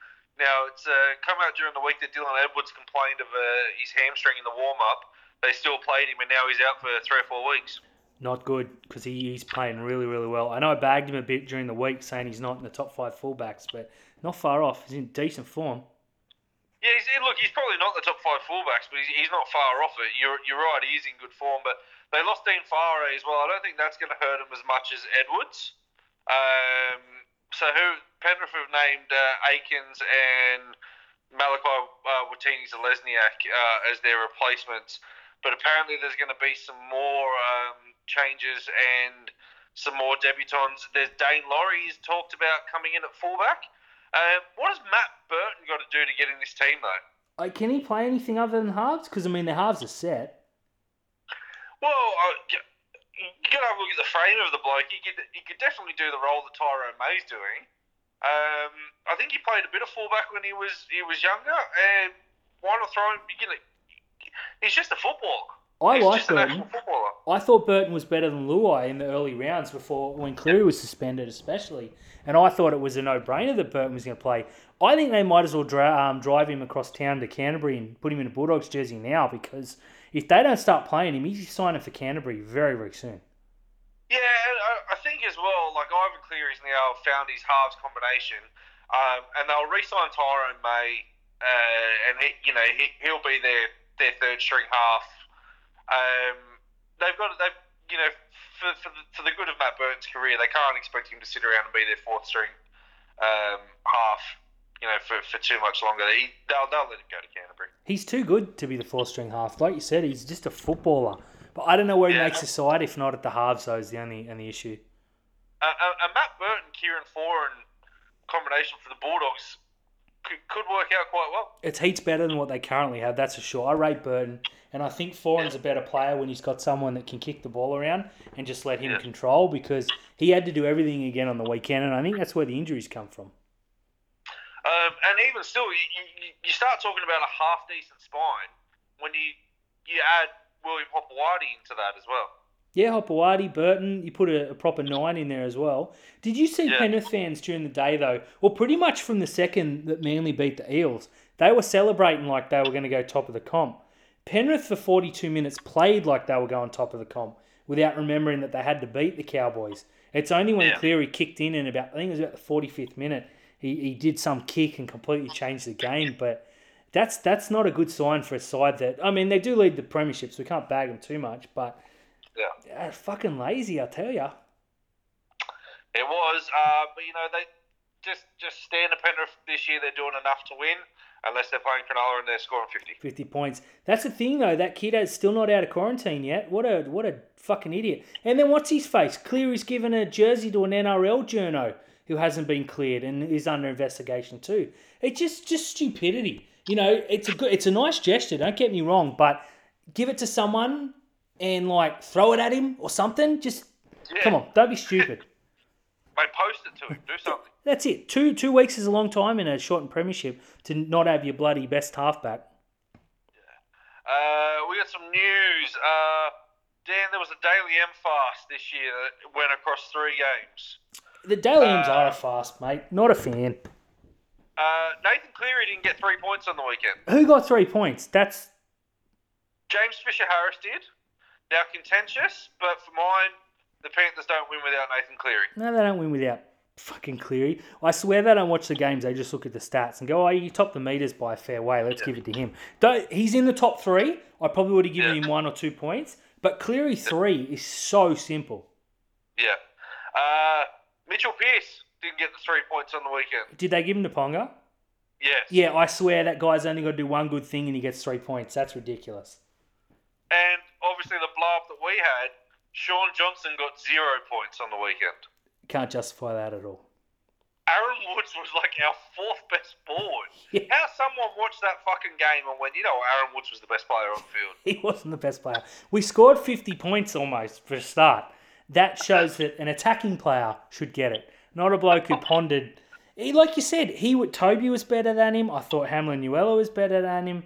Now it's uh, come out during the week that Dylan Edwards complained of uh, his hamstring in the warm up. They still played him, and now he's out for three or four weeks. Not good because he, he's playing really really well. I know I bagged him a bit during the week, saying he's not in the top five fullbacks, but not far off. He's in decent form. Yeah, he's, look, he's probably not the top five fullbacks, but he's, he's not far off it. You're, you're right, he is in good form, but they lost Dean Whare as well. I don't think that's going to hurt him as much as Edwards. Um, so who Penrith have named uh, Aikens and Malakai uh, Watene-Zelezniak uh, as their replacements, but apparently there's going to be some more um, changes and some more debutants. There's Daine Laurie is talked about coming in at fullback. Um, what has Matt Burton got to do to get in this team, though? Like, can he play anything other than halves? Because I mean, the halves are set. Well, uh, you, you got to have a look at the frame of the bloke. He could, he could definitely do the role that Tyrone May's doing. Um, I think he played a bit of fullback when he was he was younger, and why not throw him? You know, he's just a footballer. I he's like Burton. I thought Burton was better than Luai in the early rounds before when Cleary was suspended, especially. And I thought it was a no-brainer that Burton was going to play. I think they might as well dra- um, drive him across town to Canterbury and put him in a Bulldogs jersey now because if they don't start playing him, he's signing for Canterbury very, very soon. Yeah, I, think as well, like Ivan Cleary's now found his halves combination, um, and they'll re-sign Tyrone May, uh, and he, you know he, he'll be their their third string half. Um, they've got they've you know for for the, for the good of Matt Burton's career, they can't expect him to sit around and be their fourth string um, half. You know, for, for too much longer, he, they'll they'll let him go to Canterbury. He's too good to be the fourth string half. Like you said, he's just a footballer. But I don't know where he Yeah. makes the side if not at the halves, though, is the only, only issue. Uh, uh, and Matt Burton, Kieran Foran combination for the Bulldogs could, could work out quite well. it's heaps better than what they currently have, that's for sure. I rate Burton, and I think Foran's a better player when he's got someone that can kick the ball around and just let him Yeah. control because he had to do everything again on the weekend, and I think that's where the injuries come from. Um, and even still, you, you, you start talking about a half decent spine when you you add William Hopoate into that as well. Yeah, Hopoate, Burton, you put a, a proper nine in there as well. Did you see Yeah. Penrith fans during the day, though? Well, pretty much from the second that Manly beat the Eels, they were celebrating like they were going to go top of the comp. Penrith, for 42 minutes, played like they were going top of the comp without remembering that they had to beat the Cowboys. It's only when Yeah. Cleary kicked in in about, I think it was about the 45th minute, he, he did some kick and completely changed the game. But that's that's not a good sign for a side that, I mean, they do lead the premiership, so we can't bag them too much, but Yeah. fucking lazy, I tell ya. It was, uh, but you know they just just stand a Penrith this year. They're doing enough to win, unless they're playing Cronulla and they're scoring fifty. 50 points. That's the thing, though. That kid is still not out of quarantine yet. What a what a fucking idiot. And then what's his face? Clear Cleary's given a jersey to an NRL journo who hasn't been cleared and is under investigation too. It's just just stupidity. You know, it's a good, it's a nice gesture. Don't get me wrong, but give it to someone and like throw it at him or something. Just Yeah. come on, don't be stupid. Mate, post it to him. Do something. That's it. Two two weeks is a long time in a shortened premiership to not have your bloody best halfback. Uh, we got some news. Uh, Dan, there was a Dally M fast this year that went across three games. The M's Uh, are a fast, mate. Not a fan. Uh, Nathan Cleary didn't get three points on the weekend. Who got three points? That's James Fisher Harris did. Now contentious, but for mine, the Panthers don't win without Nathan Cleary. no, they don't win without fucking Cleary. I swear they don't watch the games. They just look at the stats and go, "Oh, you topped the meters by a fair way. Let's give it to him." Though he's in the top three, I probably would have given Yeah. him one or two points. But Cleary three is so simple. Yeah. Uh, Mitchell Pearce didn't get the three points on the weekend. Did they give him to Ponga? Yes. Yeah, I swear that guy's only got to do one good thing and he gets three points. That's ridiculous. And obviously the blow up that we had, Shaun Johnson got zero points on the weekend. Can't justify that at all. Aaron Woods was like our fourth best forward. Yeah. How someone watched that fucking game and went, you know, Aaron Woods was the best player on the field. He wasn't the best player. We scored 50 points almost for a start. That shows that an attacking player should get it, not a bloke who pondered. He, like you said, he would, Toby was better than him. I thought Hamlin-Uele was better than him.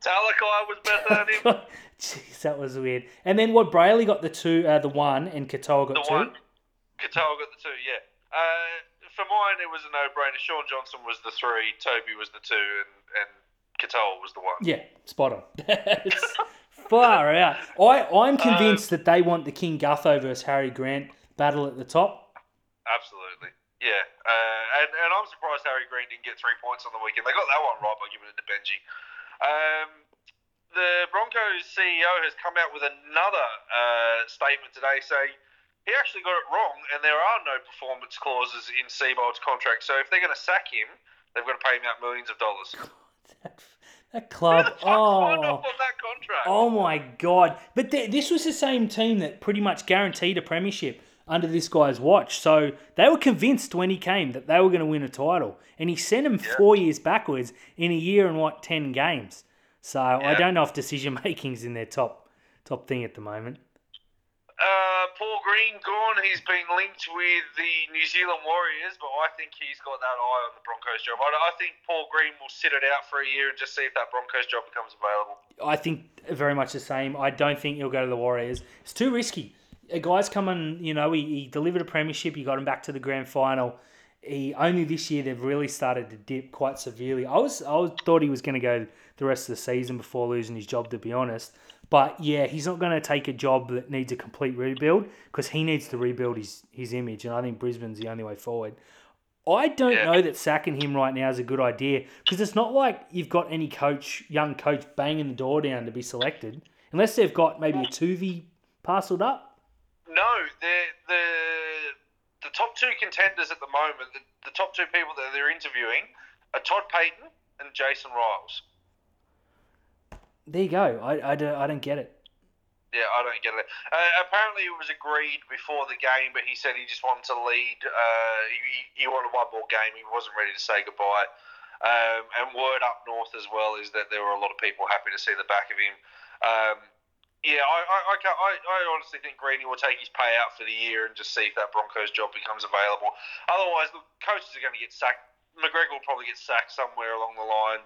Talakai was better than him. Jeez, that was weird. And then what? Brailey got the two, uh, the one, and Katoa got The two. one. Katoa got the two, yeah. Uh, for mine, it was a no-brainer. Shaun Johnson was the three, Toby was the two, and, and Katoa was the one. Yeah, spot on. Far out. I, I'm convinced that they want the King Gutho versus Harry Grant battle at the top. Absolutely. Yeah. Uh, and, and I'm surprised Harry Green didn't get three points on the weekend. They got that one right by giving it to Benji. Um, the Broncos CEO has come out with another uh, statement today saying he actually got it wrong and there are no performance clauses in Seibold's contract. So if they're going to sack him, they've got to pay him out millions of dollars. That, club. Who the fuck oh. signed Oh, that contract? oh my God. But th- this was the same team that pretty much guaranteed a premiership under this guy's watch. So they were convinced when he came that they were going to win a title. And he sent them four years backwards in a year and what, 10 games. So I don't know if decision making's in their top top thing at the moment. Uh, Paul Green gone. He's been linked with the New Zealand Warriors, but I think he's got that eye on the Broncos job. I, I think Paul Green will sit it out for a year and just see if that Broncos job becomes available. I think very much the same. I don't think he'll go to the Warriors. It's too risky. A guy's coming, you know, he, he delivered a premiership. He got him back to the grand final. He only this year they've really started to dip quite severely. I was I was, thought he was going to go the rest of the season before losing his job, to be honest. But yeah, he's not going to take a job that needs a complete rebuild because he needs to rebuild his, his image, and I think Brisbane's the only way forward. I don't Yeah. know that sacking him right now is a good idea because it's not like you've got any coach, young coach, banging the door down to be selected, unless they've got maybe a Tuvey parceled up. No, the the the top two contenders at the moment, the, the top two people that they're interviewing, are Todd Payten and Jason Ryles. There you go. I, I, don't, I don't get it. Yeah, I don't get it. Uh, apparently, it was agreed before the game, but he said he just wanted to lead. Uh, he, he wanted one more game. He wasn't ready to say goodbye. Um, and word up north as well is that there were a lot of people happy to see the back of him. Um, yeah, I, I, I, I, I honestly think Greeny will take his payout for the year and just see if that Broncos job becomes available. Otherwise, the coaches are going to get sacked. McGregor will probably get sacked somewhere along the line.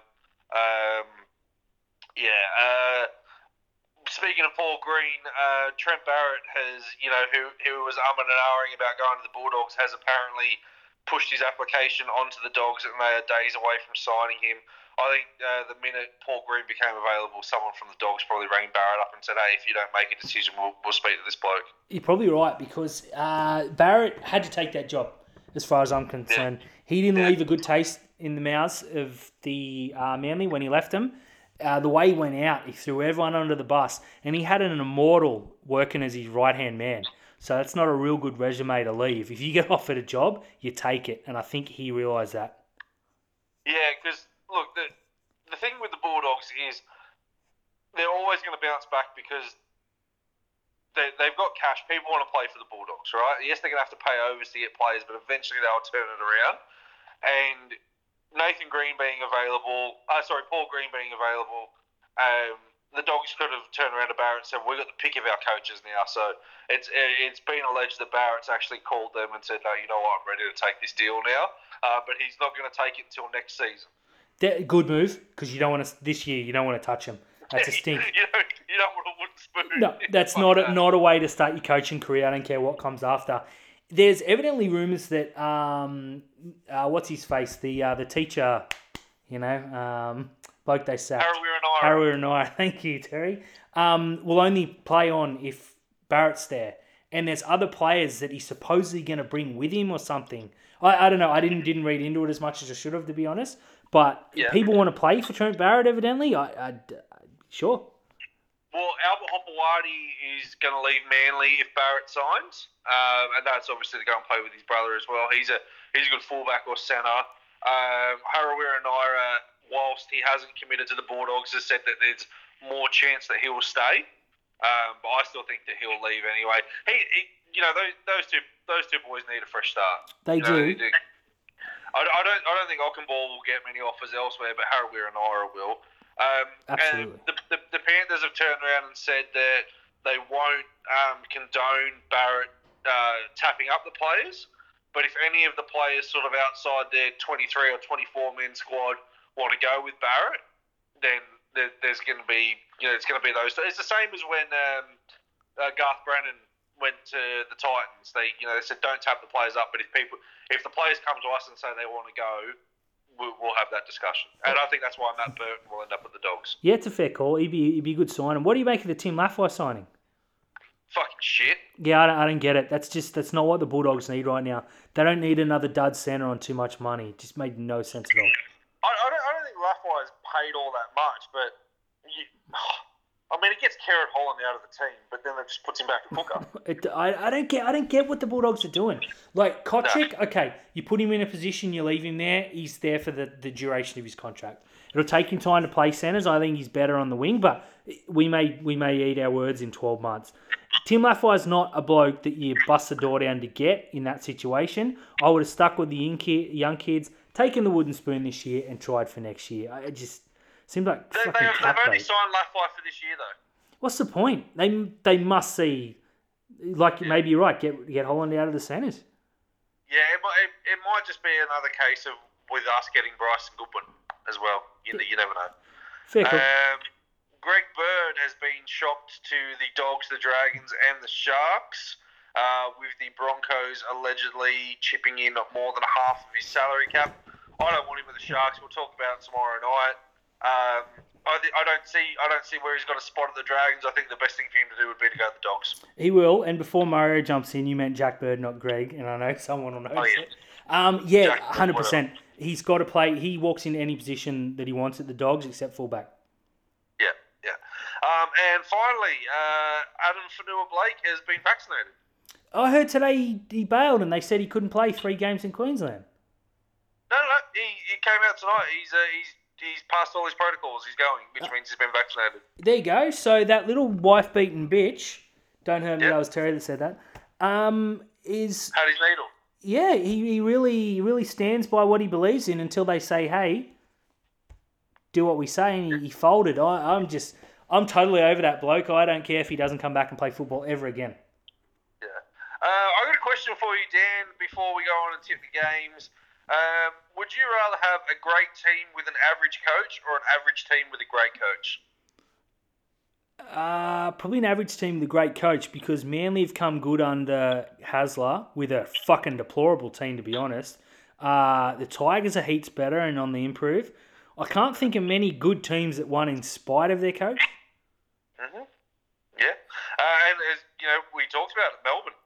Um, yeah. Uh, speaking of Paul Green, uh, Trent Barrett has, you know, who who was umming and ahhing about going to the Bulldogs, has apparently pushed his application onto the Dogs, and they are days away from signing him. I think uh, the minute Paul Green became available, someone from the Dogs probably rang Barrett up and said, "Hey, if you don't make a decision, we'll, we'll speak to this bloke." You're probably right because uh, Barrett had to take that job, as far as I'm concerned. He didn't Yeah. leave a good taste in the mouths of the uh, Manly when he left them. Uh, the way he went out, he threw everyone under the bus, and he had an immortal working as his right hand man. So that's not a real good resume to leave. If you get offered a job, you take it, and I think he realised that. Yeah, because look, the the thing with the Bulldogs is they're always going to bounce back because they, they've got cash. People want to play for the Bulldogs, right? Yes, they're going to have to pay overs to get players, but eventually they'll turn it around. And Nathan Green being available, uh, sorry, Paul Green being available, um, the Dogs could have turned around to Barrett and said, "We've got the pick of our coaches now." So it's it's been alleged that Barrett's actually called them and said, "No, you know what? I'm ready to take this deal now." Uh, but he's not going to take it until next season. That, good move because you don't want to this year. You don't want to touch him. That's a stink. you, don't, you don't want a wooden spoon. No, that's not a, not a way to start your coaching career. I don't care what comes after. There's evidently rumours that um, uh, what's his face, the uh, the teacher, you know, um, bloke they sacked, Harawira Naera. Thank you, Terry. Um, will only play on if Barrett's there, and there's other players that he's supposedly going to bring with him or something. I, I don't know. I didn't didn't read into it as much as I should have, to be honest. But Yeah. people want to play for Trent Barrett, evidently. I, I, sure. Well, Albert Hopoate is going to leave Manly if Barrett signs, um, and that's obviously to go and play with his brother as well. He's a he's a good fullback or centre. Um, Harawira Naera, whilst he hasn't committed to the Bulldogs, has said that there's more chance that he will stay. Um, but I still think that he'll leave anyway. He, he you know, those, those two those two boys need a fresh start. They You know, do. I, I don't I don't think Okunbor will get many offers elsewhere, but Harawira Naera will. Um, Absolutely. And the, the, the Panthers have turned around and said that they won't um, condone Barrett uh, tapping up the players, but if any of the players sort of outside their 23 or 24 men squad want to go with Barrett, then there, there's going to be you know it's going to be those. It's the same as when um, uh, Garth Brennan went to the Titans. They you know they said don't tap the players up, but if people if the players come to us and say they want to go, we'll, we'll have that discussion. And I think that's why Matt Burton will end up with the Dogs. Yeah, it's a fair call. He'd be, he'd be a good signing. What do you make of the Tim Laffey signing? Fucking shit. Yeah, I don't, I don't get it. That's just that's not what the Bulldogs need right now. They don't need another dud centre on too much money. It just made no sense at all. I, I, don't, I don't think Laffey's paid all that much, but you, I mean, it gets Kerrod Holland out of the team, but then it just puts him back at hooker. It, I, I don't get I don't get what the Bulldogs are doing. Like Kotrick, okay, you put him in a position, you leave him there. He's there for the, the duration of his contract. It'll take him time to play centres. I think he's better on the wing, but we may we may eat our words in twelve months. Tim Laffey's not a bloke that you bust the door down to get in that situation. I would have stuck with the young, kids, taken the wooden spoon this year, and tried for next year. I- just seemed like they, they, fucking they've only signed Laffey for this year, though. What's the point? They they must see, like maybe you're right. Get get Holland out of the centres. Yeah, it might, it, it might just be another case of with us getting Bryson Goodwin as well. You, you never know. Fair call. Um, Greg Bird has been shopped to the Dogs, the Dragons, and the Sharks, uh, with the Broncos allegedly chipping in more than half of his salary cap. I don't want him with the Sharks. We'll talk about it tomorrow night. Um, I, th- I don't see I don't see where he's got a spot at the Dragons. I think the best thing for him to do would be to go to the Dogs. He will. And before Mario jumps in, you meant Jack Bird, not Greg. And I know someone will notice Oh, yeah. it. Um, yeah, hundred percent. He's got to play. He walks into any position that he wants at the Dogs, except fullback. Yeah, yeah. Um, and finally, uh, Addin Fanua Blake has been vaccinated. I heard today he, he bailed, and they said he couldn't play three games in Queensland. No, no, no. He, he came out tonight. He's uh, he's he's passed all his protocols. He's going, which means he's been vaccinated. There you go. So that little wife-beaten bitch. Don't hurt me. Yep. That was Terry that said that. Um, is Had his needle. yeah, he, he really really stands by what he believes in until they say, "Hey, do what we say," and he, he folded. I, I'm just I'm totally over that bloke. I don't care if he doesn't come back and play football ever again. Yeah. Uh, I got a question for you, Dan. Before we go on and tip the games, um, would you rather have a great team with an average coach or an average team with a great coach? Uh, probably an average team with a great coach because Manly have come good under Hasler with a fucking deplorable team, to be honest. Uh, the Tigers are heaps better and on the improve. I can't think of many good teams that won in spite of their coach. hmm Yeah. Uh, and as you know, we talked about it, Melbourne.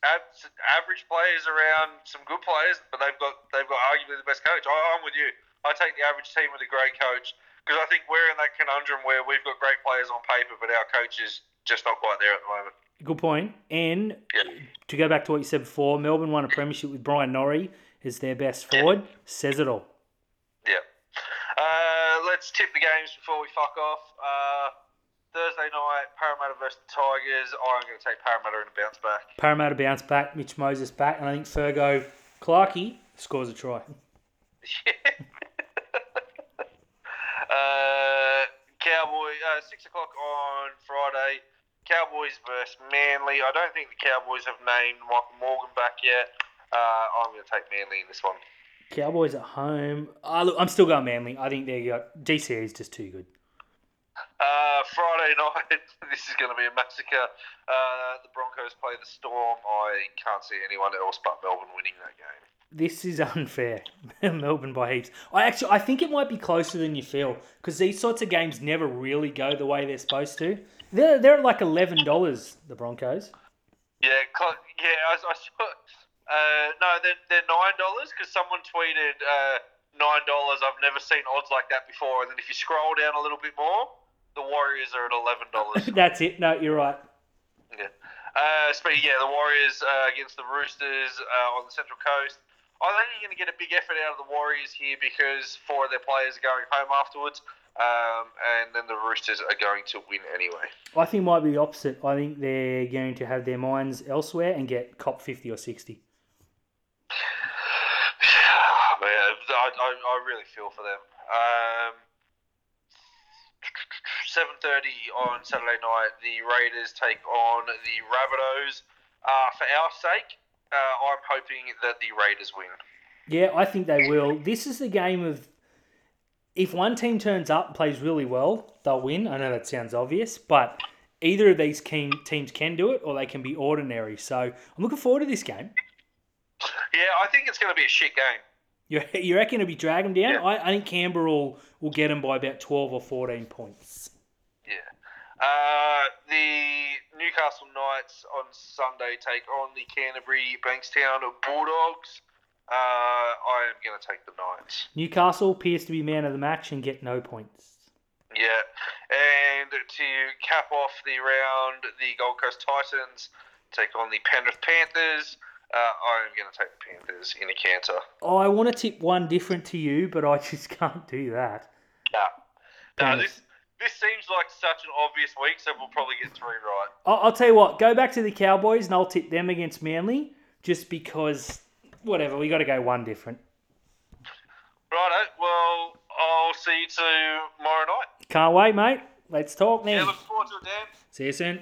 Average players around some good players, but they've got they've got arguably the best coach. I, I'm with you. I take the average team with a great coach because I think we're in that conundrum where we've got great players on paper, but our coach is just not quite there at the moment. Good point. And Yeah. to go back to what you said before, Melbourne won a premiership with Brian Norrie as their best forward. Says it all. Yeah. Uh, let's tip the games before we fuck off. Uh, Thursday night, Parramatta versus the Tigers. I'm going to take Parramatta in a bounce back. Parramatta bounce back, Mitch Moses back, and I think Fergo Clarkey scores a try. Yeah. uh, Cowboy, uh, 6 o'clock on Friday. Cowboys versus Manly. I don't think the Cowboys have named Michael Morgan back yet. Uh, I'm going to take Manly in this one. Cowboys at home. Ah, look, I'm still going Manly. I think they got DCE is just too good. Uh, Friday night, this is going to be a massacre. Uh, the Broncos play the Storm. I can't see anyone else but Melbourne winning that game. This is unfair. Melbourne by heaps. I actually, I think it might be closer than you feel because these sorts of games never really go the way they're supposed to. They're they're at like eleven dollars. The Broncos. Yeah, cl- yeah. I, I saw. Uh, no, they're, they're nine dollars because someone tweeted uh, nine dollars. I've never seen odds like that before. And then if you scroll down a little bit more, the Warriors are at eleven dollars. That's it. No, you're right. yeah. Uh, speaking, yeah, the Warriors uh, against the Roosters uh, on the Central Coast. I think you're going to get a big effort out of the Warriors here because four of their players are going home afterwards, um, and then the Roosters are going to win anyway. I think it might be the opposite. I think they're going to have their minds elsewhere and get cop fifty or sixty. Man, I, I, I really feel for them. Um, Seven thirty on Saturday night, the Raiders take on the Rabbitohs. Uh, for our sake, uh, I'm hoping that the Raiders win. Yeah, I think they will. This is the game of if one team turns up and plays really well, they'll win. I know that sounds obvious, but either of these teams can do it or they can be ordinary. So I'm looking forward to this game. Yeah, I think it's going to be a shit game. You, you reckon it'll be drag them down? Yeah. I, I think Canberra will, will get them by about 12 or 14 points. Yeah. Uh, the Newcastle Knights on Sunday take on the Canterbury Bankstown Bulldogs. Uh, I am going to take the Knights. Newcastle appears to be man of the match and get no points. Yeah, and to cap off the round, the Gold Coast Titans take on the Penrith Panthers. Uh, I am going to take the Panthers in a canter. Oh, I want to tip one different to you, but I just can't do that. No, no, this this seems like such an obvious week, so we'll probably get three right. I'll, I'll tell you what, go back to the Cowboys and I'll tip them against Manly just because, whatever, we got to go one different. Righto. Well, I'll see you tomorrow night. Can't wait, mate. Let's talk Yeah, now. look forward to it, Dan. See you soon.